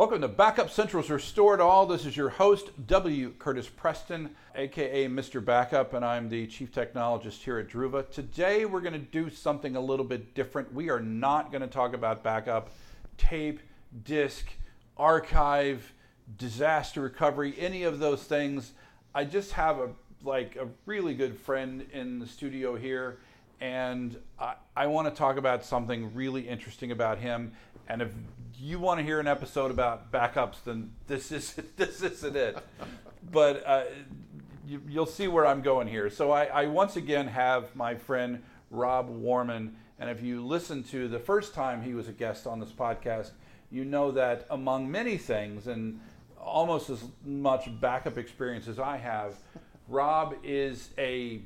Welcome to Backup Central's Restore It All. This is your host, W. Curtis Preston, aka Mr. Backup, and I'm the Chief Technologist here at Druva. Today we're going to do something a little bit different. We are not going to talk about backup, tape, disk, archive, disaster recovery, any of those things. I just have a like a really good friend in the studio here, and I, I want to talk about something really interesting about him. And if you want to hear an episode about backups, then this is this isn't it. but uh, you, will see where I'm going here. So I, I once again have my friend Rob Worman, and if you listen to the first time he was a guest on this podcast, you know that among many things, and almost as much backup experience as I have, Rob is a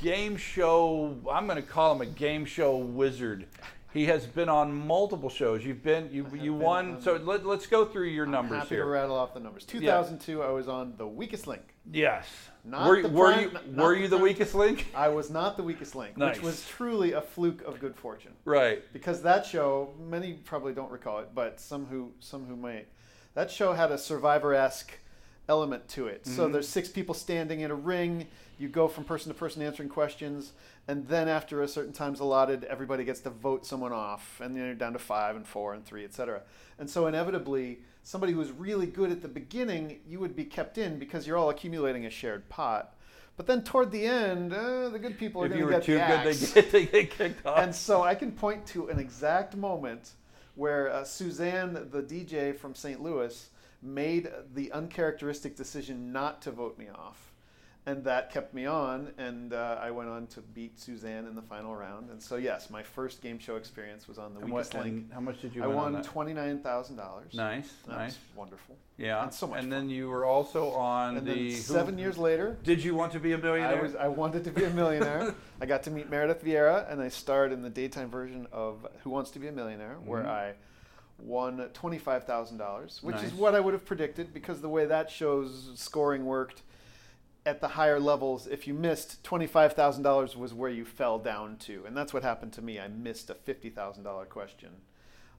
game show, I'm going to call him a game show wizard. He has been on multiple shows. You've been you you won. on- So let, let's go through your I'm numbers happy here. to rattle off the numbers. 2002, I was on the weakest link. Yes. Not were the were prime- you not- were the you the weakest link? I was not the weakest link, Nice. which was truly a fluke of good fortune. Right. Because that show, many probably don't recall it, but some who some who might, that show had a Survivor-esque element to it. So Mhm. there's six people standing in a ring. You go from person to person answering questions, and then after a certain time's allotted, everybody gets to vote someone off, and then you're down to five and four and three, etc. And so inevitably, somebody who was really good at the beginning, you would be kept in because you're all accumulating a shared pot. But then toward the end, uh, the good people are going to get too the good, they get they get kicked off. And so I can point to an exact moment where uh, Suzanne, the DJ from St. Louis, made the uncharacteristic decision not to vote me off. And that kept me on, and uh, I went on to beat Suzanne in the final round. And so, yes, my first game show experience was on the and weakest what, link. how much did you I won twenty nine thousand dollars. Nice, That nice. wonderful. Yeah. and so much And fun. then you were also on And the then who- seven years later, Did you want to be a millionaire? was I wanted to be a millionaire. I got to meet Meredith Vieira, and I starred in the daytime version of Who Wants to Be a Millionaire, where Mhm. I won twenty five thousand dollars, which Nice. is what I would have predicted because the way that show's scoring worked. At the higher levels, if you missed twenty five thousand dollars was where you fell down to, and that's what happened to me. I missed a fifty thousand dollar question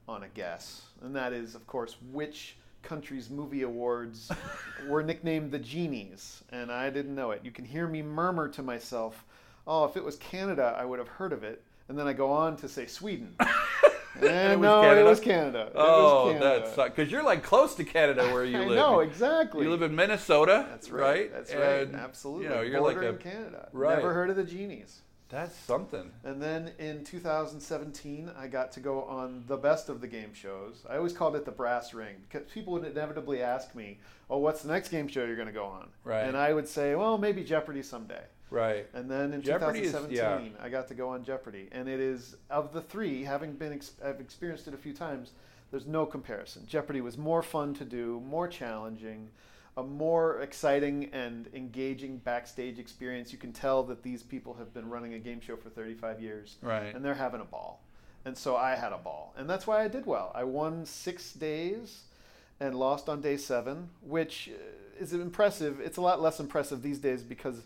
on a guess, and that is, of course, which country's movie awards were nicknamed the genies, and I didn't know it. You can hear me murmur to myself, "Oh, if it was Canada, I would have heard of it." And then I go on to say Sweden. and it eh, was no, Canada? it was Canada. It oh, Canada. that's because you're like close to Canada where you I live. No, exactly. You live in Minnesota. That's right. That's right. And, Absolutely. You know, you're like Bordering a. Canada. right. Never heard of the genies. That's something. And then in 2017, I got to go on the best of the game shows. I always called it the brass ring because people would inevitably ask me, "Oh, what's the next game show you're going to go on?" Right. And I would say, "Well, maybe Jeopardy someday." Right. And then in Jeopardy is- 2017, yeah. I got to go on Jeopardy, and it is of the three, having been ex- I've experienced it a few times. There's no comparison. Jeopardy was more fun to do, more challenging, a more exciting and engaging backstage experience. You can tell that these people have been running a game show for 35 years, Right. and they're having a ball. And so I had a ball, and that's why I did well. I won six days and lost on day seven, which is impressive. It's a lot less impressive these days because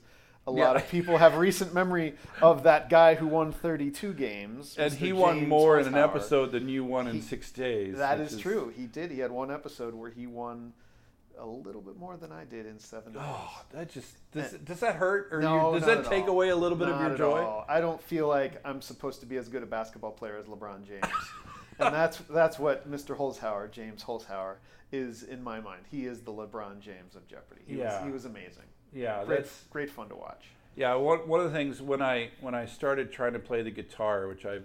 a lot of people have recent memory of that guy who won 32 games. And Mr. he won James more in an episode than you won in He- six days. That is, is true. He did. He had one episode where he won a little bit more than I did in seven oh, days. Oh, that just does, does that hurt or No, you, does not that at take all. away a little bit of your joy? all. I don't feel like I'm supposed to be as good a basketball player as LeBron James. and that's that's what Mr. Holzhauer, James Holzhauer, is in my mind. He is the LeBron James of Jeopardy. He Yeah. was he was amazing. Yeah, Great, that's great fun to watch. yeah. One, one of the things when I when I started trying to play the guitar, which I've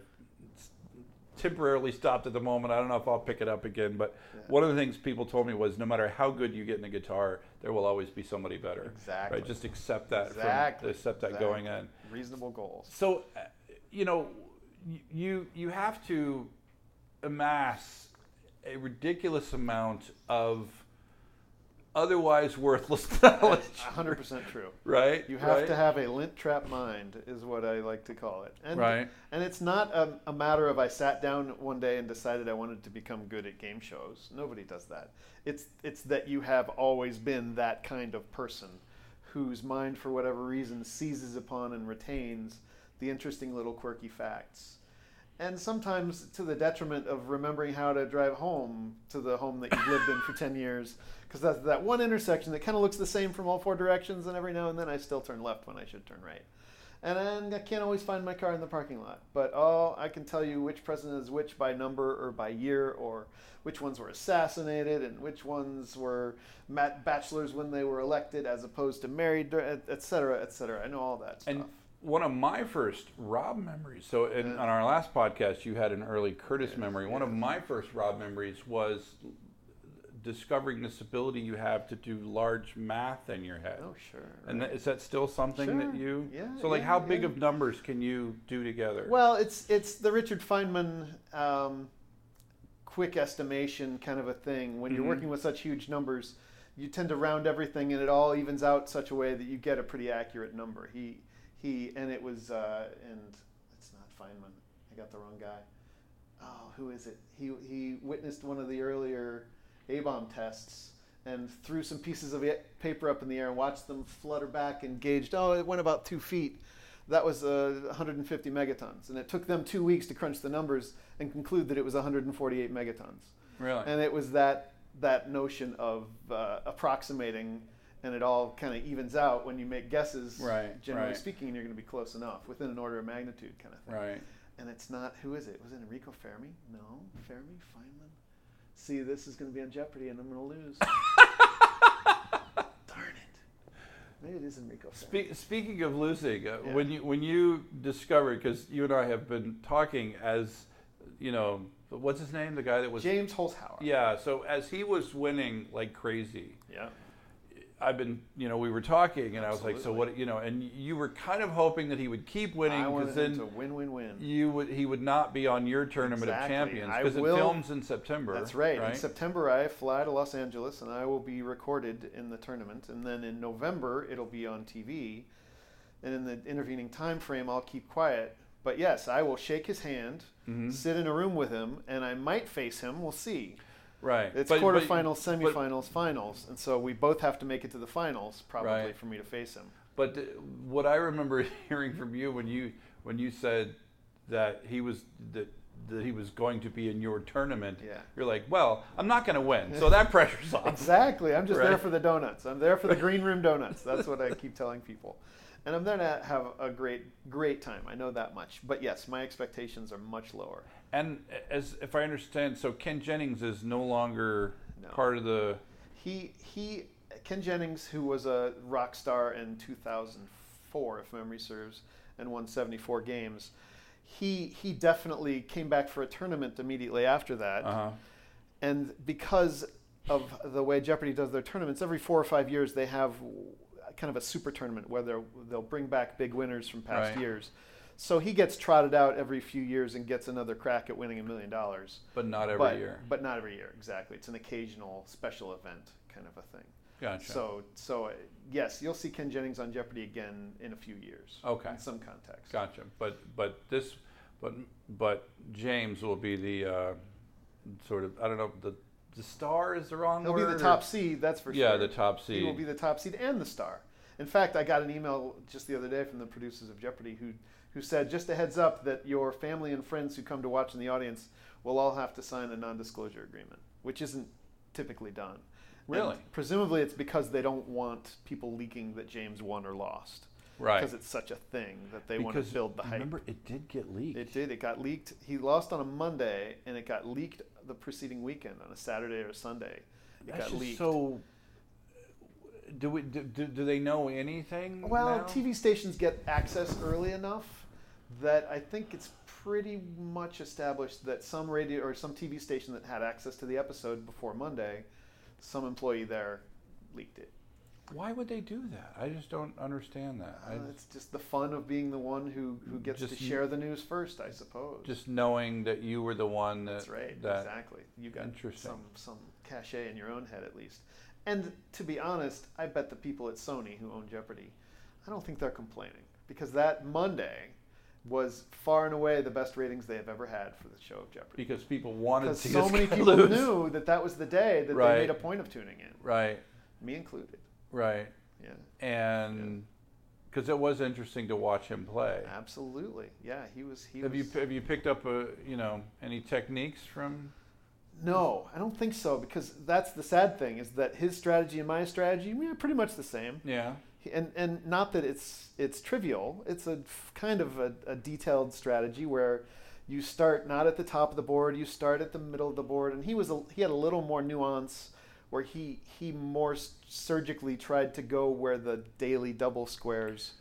temporarily stopped at the moment. I don't know if I'll pick it up again, but Yeah. one of the things people told me was no matter how good you get in the guitar, there will always be somebody better. Exactly. Right? Just accept that. Exactly. From, accept that Exactly. going in. Reasonable goals. So, uh, you know, you you have to amass a ridiculous amount of otherwise worthless knowledge. hundred percent true. Right. You have right? to have a lint trap mind, is what I like to call it. And, Right. And it's not a, a matter of I sat down one day and decided I wanted to become good at game shows. Nobody does that. It's it's that you have always been that kind of person, whose mind, for whatever reason, seizes upon and retains the interesting little quirky facts. And sometimes to the detriment of remembering how to drive home to the home that you've lived in for 10 years. Because that's that one intersection that kind of looks the same from all four directions and every now and then i still turn left when i should turn right. And then i can't always find my car in the parking lot but oh i can tell you which president is which by number or by year or which ones were assassinated and which ones were bachelors when they were elected as opposed to married et cetera et cetera. I know all that stuff. and one of my first Rob memories. So in, on our last podcast, you had an early Curtis yeah, memory. One of my first Rob memories was discovering this ability you have to do large math in your head. Oh, sure. Right. And is that still something sure. that you? Yeah. So, like, yeah, how big of numbers can you do together? Well, it's it's the Richard Feynman um, quick estimation kind of a thing. When you're mm-hmm. working with such huge numbers, you tend to round everything, and it all evens out such a way that you get a pretty accurate number. He he and it was uh, and it's not Feynman. I got the wrong guy. Oh, who is it? He he witnessed one of the earlier A bomb tests and threw some pieces of paper up in the air and watched them flutter back and gauged. Oh, it went about two feet. That was uh, 150 megatons, and it took them two weeks to crunch the numbers and conclude that it was 148 megatons. Really? And it was that that notion of uh, approximating and it all kind of evens out when you make guesses. Right. Generally right. speaking, and you're going to be close enough within an order of magnitude, kind of thing. Right. And it's not who is it? Was it Enrico Fermi? No, Fermi, Feynman. See, this is going to be on Jeopardy, and I'm going to lose. Darn it. Maybe it is Enrico. Spe- speaking of losing, uh, yeah. when you when you discovered, because you and I have been talking as, you know, what's his name? The guy that was James Holzhauer. Yeah. So as he was winning like crazy. Yeah I've been, you know, we were talking, and Absolutely. I was like, so what, you know, and you were kind of hoping that he would keep winning because then to win, win, win. You would, he would not be on your tournament exactly. of champions because it films in September. That's right. right. In September, I fly to Los Angeles, and I will be recorded in the tournament, and then in November, it'll be on TV, and in the intervening time frame, I'll keep quiet. But yes, I will shake his hand, mm-hmm. sit in a room with him, and I might face him. We'll see. Right. It's but, quarterfinals, but, semifinals, but, finals, and so we both have to make it to the finals probably right. for me to face him. But uh, what I remember hearing from you when you when you said that he was that that he was going to be in your tournament, yeah. you're like, well, I'm not going to win, so that pressure's off. exactly. I'm just right. there for the donuts. I'm there for the green room donuts. That's what I keep telling people and I'm there to have a great, great time. I know that much. But yes, my expectations are much lower. And as if I understand, so Ken Jennings is no longer no. part of the. He he, Ken Jennings, who was a rock star in 2004, if memory serves, and won 74 games. He he definitely came back for a tournament immediately after that, uh-huh. and because of the way Jeopardy does their tournaments, every four or five years they have kind of a super tournament where they'll, they'll bring back big winners from past right. years. So he gets trotted out every few years and gets another crack at winning a million dollars. But not every but, year. But not every year, exactly. It's an occasional special event kind of a thing. Gotcha. So, so uh, yes, you'll see Ken Jennings on Jeopardy again in a few years. Okay. In some context. Gotcha. But but this, but but James will be the uh, sort of I don't know the the star is the wrong He'll word. He'll be the top seed, that's for yeah, sure. Yeah, the top seed. He will be the top seed and the star. In fact, I got an email just the other day from the producers of Jeopardy who who said, just a heads up that your family and friends who come to watch in the audience will all have to sign a non-disclosure agreement, which isn't typically done. Really? And presumably, it's because they don't want people leaking that James won or lost. Right. Because it's such a thing that they because want to build the hype. Remember, it did get leaked. It did. It got leaked. He lost on a Monday, and it got leaked the preceding weekend on a Saturday or Sunday. It That's got leaked. so do we do, do, do they know anything? Well, now? TV stations get access early enough that I think it's pretty much established that some radio or some TV station that had access to the episode before Monday, some employee there leaked it. Why would they do that? I just don't understand that. Uh, it's just the fun of being the one who, who gets to share the news first, I suppose. Just knowing that you were the one that. That's right. That exactly. You got some some cachet in your own head at least. And to be honest, I bet the people at Sony who own Jeopardy, I don't think they're complaining because that Monday was far and away the best ratings they have ever had for the show of Jeopardy. Because people wanted to because to so many people lose. knew that that was the day that right. they made a point of tuning in. Right. Me included. Right. Yeah. And because it was interesting to watch him play. Absolutely, yeah. He was. He Have was, you have you picked up a you know any techniques from? No, I don't think so because that's the sad thing is that his strategy and my strategy, we are pretty much the same. Yeah. And and not that it's it's trivial. It's a kind of a, a detailed strategy where you start not at the top of the board, you start at the middle of the board, and he was a, he had a little more nuance where he he more surgically tried to go where the daily double squares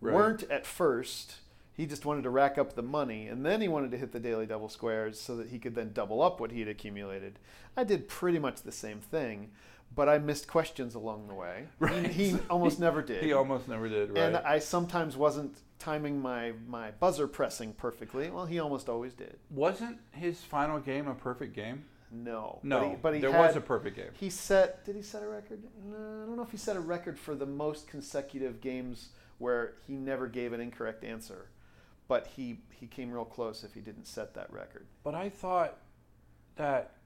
Right. weren't at first. He just wanted to rack up the money, and then he wanted to hit the daily double squares so that he could then double up what he had accumulated. I did pretty much the same thing, but I missed questions along the way. He- Right. He, almost never did. He almost never did. Right. And I sometimes wasn't timing my, my buzzer pressing perfectly. Well, he almost always did. Wasn't his final game a perfect game? No. No, But he, but he there had, was a perfect game. He set. Did he set a record? No, I don't know if he set a record for the most consecutive games where he never gave an incorrect answer, but he he came real close if he didn't set that record. But I thought that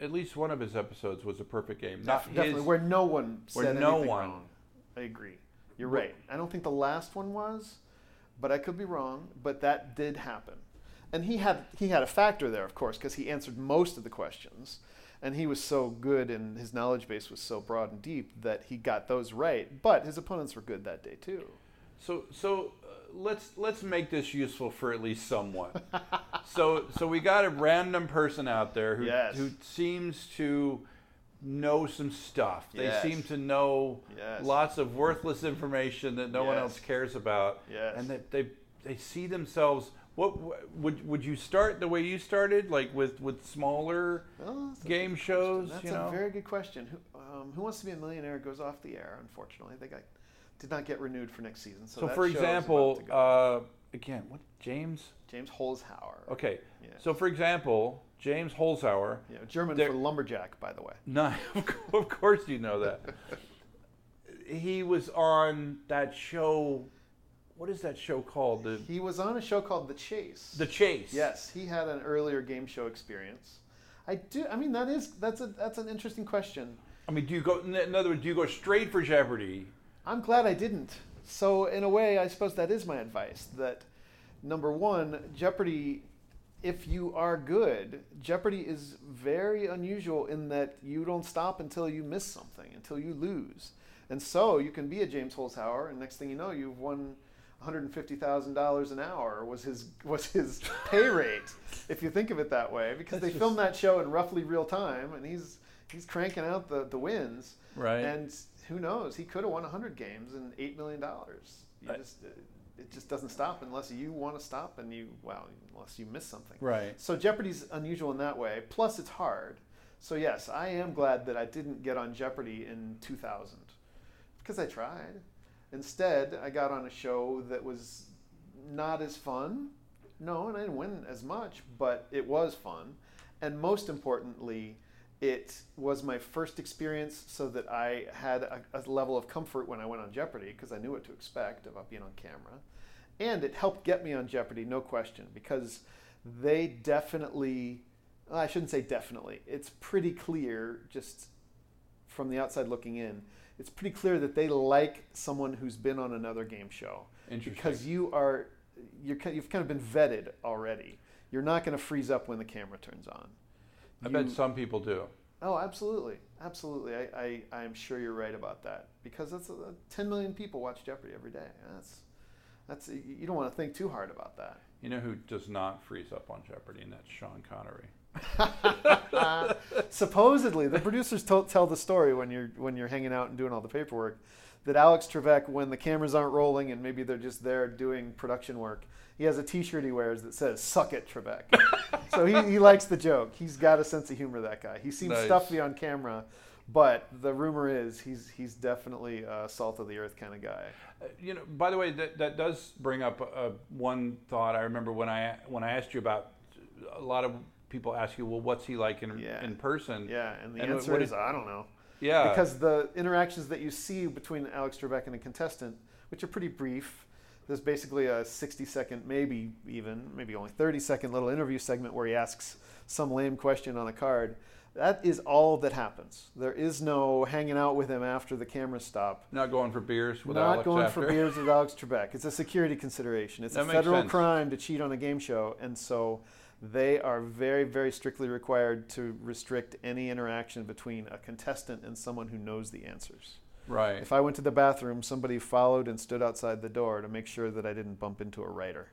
at least one of his episodes was a perfect game. Not Def- definitely, his, where no one where said no one- wrong. I agree. You're right. I don't think the last one was, but I could be wrong. But that did happen, and he had he had a factor there, of course, because he answered most of the questions, and he was so good, and his knowledge base was so broad and deep that he got those right. But his opponents were good that day too. So so uh, let's let's make this useful for at least someone. so so we got a random person out there who Yes. who seems to know some stuff. They Yes. seem to know Yes. lots of worthless information that no one else cares about. Yes. And that they they see themselves what would would you start the way you started like with with smaller Well, game shows, That's you a very good question. Who, um, Who Wants to Be a Millionaire goes off the air. Unfortunately, they got did not get renewed for next season. So, So for example, about to go. uh, again, what James? James Holzhauer. Okay. Yes. So for example, James Holzhauer Yeah, German for lumberjack, by the way. No, of course you know that. he was on that show. What is that show called? The He was on a show called The Chase. The Chase. yes, he had an earlier game show experience. I do. I mean, that is that's a that's an interesting question. I mean, do you go? In other words, do you go straight for Jeopardy? I'm glad I didn't. So in a way, I suppose that is my advice. That number one, Jeopardy. If you are good, Jeopardy is very unusual in that you don't stop until you miss something, until you lose. And so you can be a James Holzhauer, and next thing you know, you've won $150,000 an hour was his was his pay rate, if you think of it that way, because That's they filmed that show in roughly real time, and he's he's cranking out the, the wins. Right. And who knows? He could have won 100 games and $8 million. You just, it just doesn't stop unless you want to stop and you, well, unless you miss something. right. So Jeopardy's unusual in that way. Plus, it's hard. So, yes, I am glad that I didn't get on Jeopardy in 2000 because I tried. Instead, I got on a show that was not as fun. No, and I didn't win as much, but it was fun. And most importantly, it was my first experience so that I had a, a level of comfort when I went on Jeopardy because I knew what to expect about being on camera. And it helped get me on Jeopardy, no question, because they definitely, well, I shouldn't say definitely, it's pretty clear just from the outside looking in, it's pretty clear that they like someone who's been on another game show Interesting. because you are, you're, you've kind of been vetted already. You're not going to freeze up when the camera turns on. I You- bet some people do. Oh, absolutely, absolutely. I, I I'm sure you're right about that because that's uh, 10 million people watch Jeopardy every day. That's that's you don't want to think too hard about that. You know who does not freeze up on Jeopardy, and that's Sean Connery. Supposedly, the producers to- tell the story when you're when you're hanging out and doing all the paperwork that Alex Trebek, when the cameras aren't rolling and maybe they're just there doing production work, he has a T-shirt he wears that says "Suck it, Trebek." so he, he likes the joke. He's got a sense of humor. That guy. He seems Nice. stuffy on camera, but the rumor is he's he's definitely a salt of the earth kind of guy. Uh, You know, by the way, that, that does bring up uh, one thought. I remember when I when I asked you about a lot of people ask you, well, what's he like in Yeah. in person? Yeah, and the And what- answer what is did- I don't know. Yeah. because the interactions that you see between Alex Trebek and a contestant, which are pretty brief, there's basically a 60 second, maybe even, maybe only 30 second little interview segment where he asks some lame question on a card. That is all that happens. There is no hanging out with him after the cameras stop. Not going for beers with Not Alex going after. for beers with Alex Trebek. It's a security consideration. It's That a federal sense. crime to cheat on a game show, and so they are very, very strictly required to restrict any interaction between a contestant and someone who knows the answers. Right. If I went to the bathroom, somebody followed and stood outside the door to make sure that I didn't bump into a writer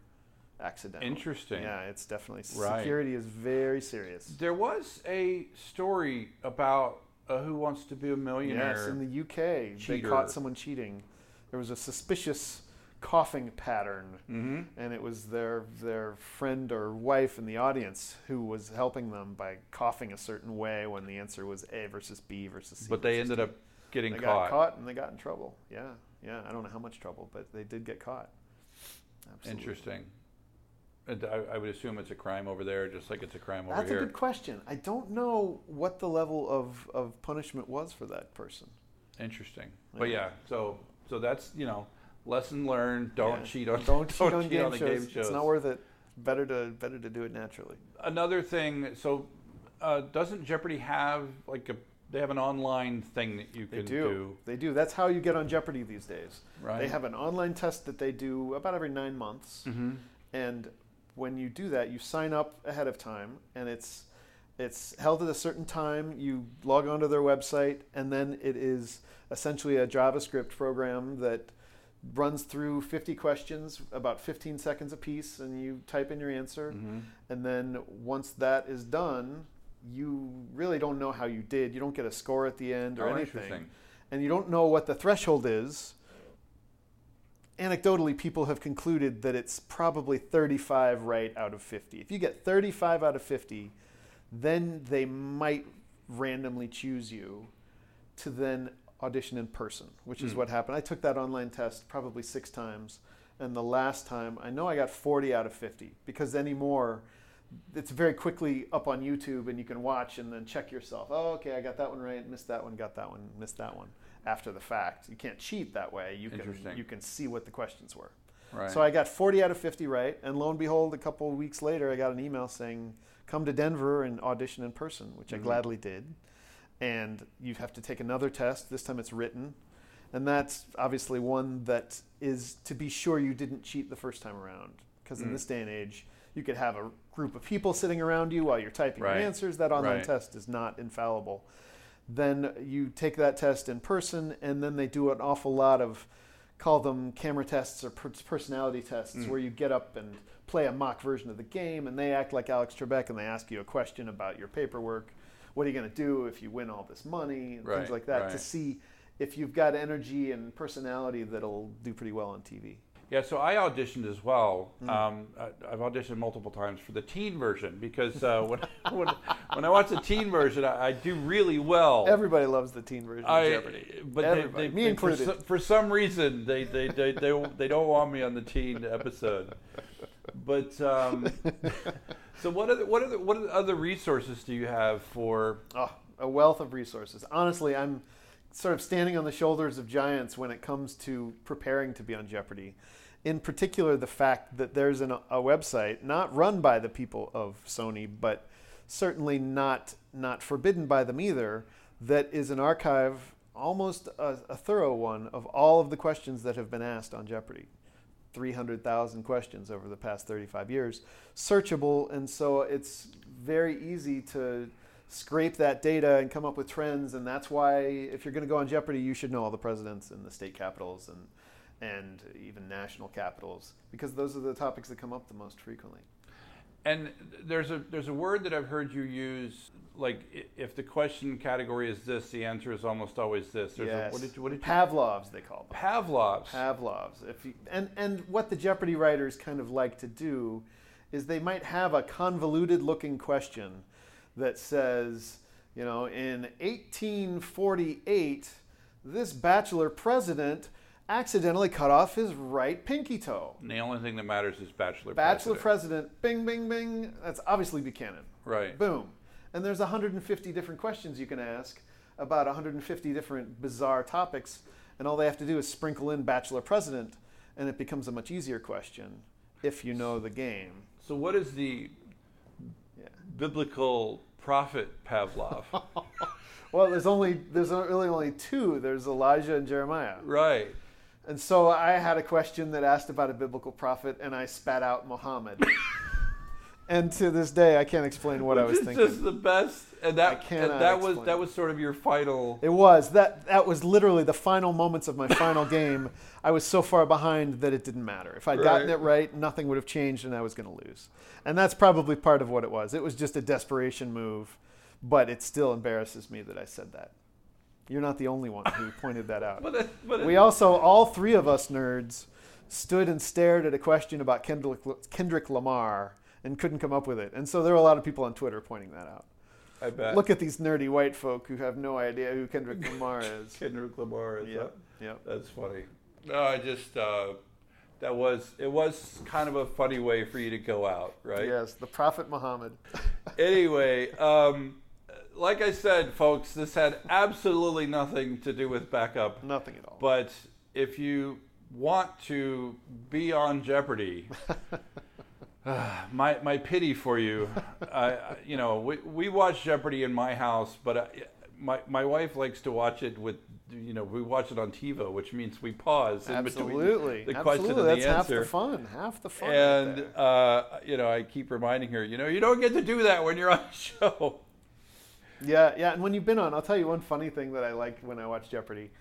accidentally. Interesting. Yeah, it's definitely Right. security is very serious. There was a story about uh, Who Wants to Be a Millionaire. Yes, in the UK, they caught someone cheating. There was a suspicious coughing pattern, hmm and it was their their friend or wife in the audience who was helping them by coughing a certain way when the answer was A versus B versus C. But they ended D. up getting they caught. got caught and they got in trouble. Yeah, yeah. I don't know how much trouble, but they did get caught. Absolutely. Interesting. And I, I would assume it's a crime over there, just like it's a crime over That's here. That's a good question. I don't know what the level of, of punishment was for that person. Interesting. But Yeah. yeah, so so that's you know lesson learned. Don't Yeah. cheat on Don't cheat on game the shows. game shows. It's not worth it. Better to better to do it naturally. Another thing. So uh, doesn't Jeopardy have like a? They have an online thing that you They can do. They do. That's how you get on Jeopardy these days. right? They have an online test that they do about every nine months, hmm and when you do that, you sign up ahead of time, and it's it's held at a certain time. You log onto their website, and then it is essentially a JavaScript program that runs through 50 questions, about 15 seconds apiece, and you type in your answer. hmm And then once that is done, you really don't know how you did. You don't get a score at the end or Oh, anything. And you don't know what the threshold is. Anecdotally, people have concluded that it's probably 35 right out of 50. If you get 35 out of 50, then they might randomly choose you to then audition in person, which is Hmm. what happened. I took that online test probably six times, and the last time I know I got 40 out of 50 because anymore it's very quickly up on YouTube and you can watch and then check yourself. Oh, okay, I got that one right, missed that one, got that one, missed that one after the fact. You can't cheat that way. You can you can see what the questions were. Right. So I got 40 out of 50 right, and lo and behold, a couple of weeks later, I got an email saying, "Come to Denver and audition in person," which Mhm. I gladly did. And you have to take another test. This time it's written, and that's obviously one that is to be sure you didn't cheat the first time around. Because in Mm. this day and age, you could have a group of people sitting around you while you're typing Right. your answers. That online Right. test is not infallible. Then you take that test in person, and then they do an awful lot of call them camera tests or per- personality tests, Mm. where you get up and play a mock version of the game, and they act like Alex Trebek, and they ask you a question about your paperwork. What are you going to do if you win all this money and Right, things like that to see if you've got energy and personality that'll do pretty well on TV. Yeah, so I auditioned as well. Mm. Um, I, I've auditioned multiple times for the teen version because uh, when, when when I watch the teen version, I, I do really well. Everybody loves the teen version of I, Jeopardy. but Everybody, they, they, me they- included. For, for some reason, they they, they, they they don't want me on the teen episode. But um, so what are the, what are the, what are the other resources do you have for? Oh, a wealth of resources. Honestly, I'm sort of standing on the shoulders of giants when it comes to preparing to be on Jeopardy. In particular, the fact that there's an, a website not run by the people of Sony, but certainly not not forbidden by them either. That is an archive, almost a, a thorough one, of all of the questions that have been asked on Jeopardy. 300,000 questions over the past 35 years, searchable, and so it's very easy to scrape that data and come up with trends. And that's why, if you're going to go on Jeopardy, you should know all the presidents and the state capitals and and even national capitals because those are the topics that come up the most frequently. And there's a there's a word that I've heard you use. Like if the question category is this, the answer is almost always this. There's yes. a, what did what did you Pavlov's they call them. Pavlov's. Pavlov's. If you, and and what the Jeopardy writers kind of like to do is they might have a convoluted looking question that says, you know, in 1848, this bachelor president accidentally cut off his right pinky toe. And the only thing that matters is bachelor. President Bachelor president. president, bing, bing, bing. That's obviously Buchanan. Right. Boom. And there's 150 different questions you can ask about 150 different bizarre topics, and all they have to do is sprinkle in Bachelor President, and it becomes a much easier question if you know the game. So what is the Yeah. biblical prophet Pavlov. Well, there's only there's really only two. There's Elijah and Jeremiah. right. And so I had a question that asked about a biblical prophet, and I spat out Muhammad. and to this day, I can't explain what I Which was is thinking. just the best. And that and that was explain. that was sort of your final. It was that that was literally the final moments of my final game. I was so far behind that it didn't matter. If I'd gotten it right, nothing would have changed, and I was going to lose. And that's probably part of what it was. It was just a desperation move, but it still embarrasses me that I said that. You're not the only one who pointed that out. But it, but it, We also, all three of us nerds, stood and stared at a question about Kendrick, Kendrick Lamar and couldn't come up with it. And so there were a lot of people on Twitter pointing that out. I bet. Look at these nerdy white folk who have no idea who Kendrick Lamar is. Kendrick Lamar is. Yep, yep. That's funny. No, I just uh, that was it was kind of a funny way for you to go out, right? Yes, the Prophet Muhammad. Anyway, um, like I said, folks, this had absolutely nothing to do with backup. Nothing at all. But if you want to be on Jeopardy, ah, my my pity for you. I, you know, we we watch Jeopardy in my house, but I, my my wife likes to watch it with. You know, we watch it on TiVo, which means we pause in Absolutely. between the Absolutely. question and the That's half answer. the fun. Half the fun. and there. uh, you know, I keep reminding her, you know, you don't get to do that when you're on a show. Yeah, yeah. And when you've been on, I'll tell you one funny thing that I like when I watch Jeopardy.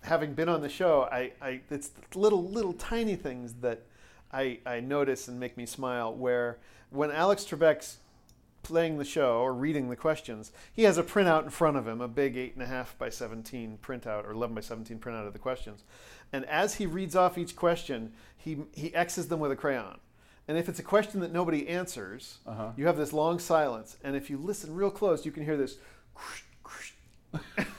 Having been on the show, I, I it's little little tiny things that I I notice and make me smile. Where when Alex Trebek's playing the show or reading the questions, he has a printout in front of him, a big eight and a half by seventeen printout or eleven by seventeen printout of the questions. And as he reads off each question, he he X's them with a crayon. And if it's a question that nobody answers, Uh-huh. you have this long silence. And if you listen real close, you can hear this.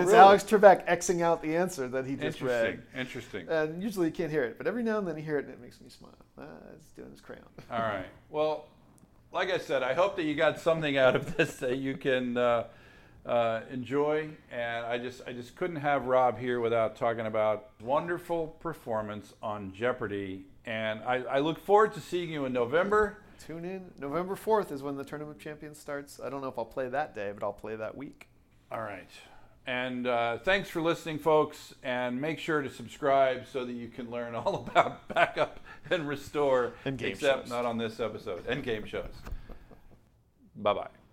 it's really? Alex Trebek Xing out the answer that he just Interesting. read. Interesting. And usually you can't hear it, but every now and then you hear it and it makes me smile. Ah, it's doing his crayon. All right. Well, like I said, I hope that you got something out of this that you can uh, uh, enjoy. And I just, I just couldn't have Rob here without talking about wonderful performance on Jeopardy. And I, I look forward to seeing you in November. Tune in. November 4th is when the Tournament of Champions starts. I don't know if I'll play that day, but I'll play that week. All right. And uh, thanks for listening, folks. And make sure to subscribe so that you can learn all about backup and restore, And except shows. not on this episode, and game shows. bye bye.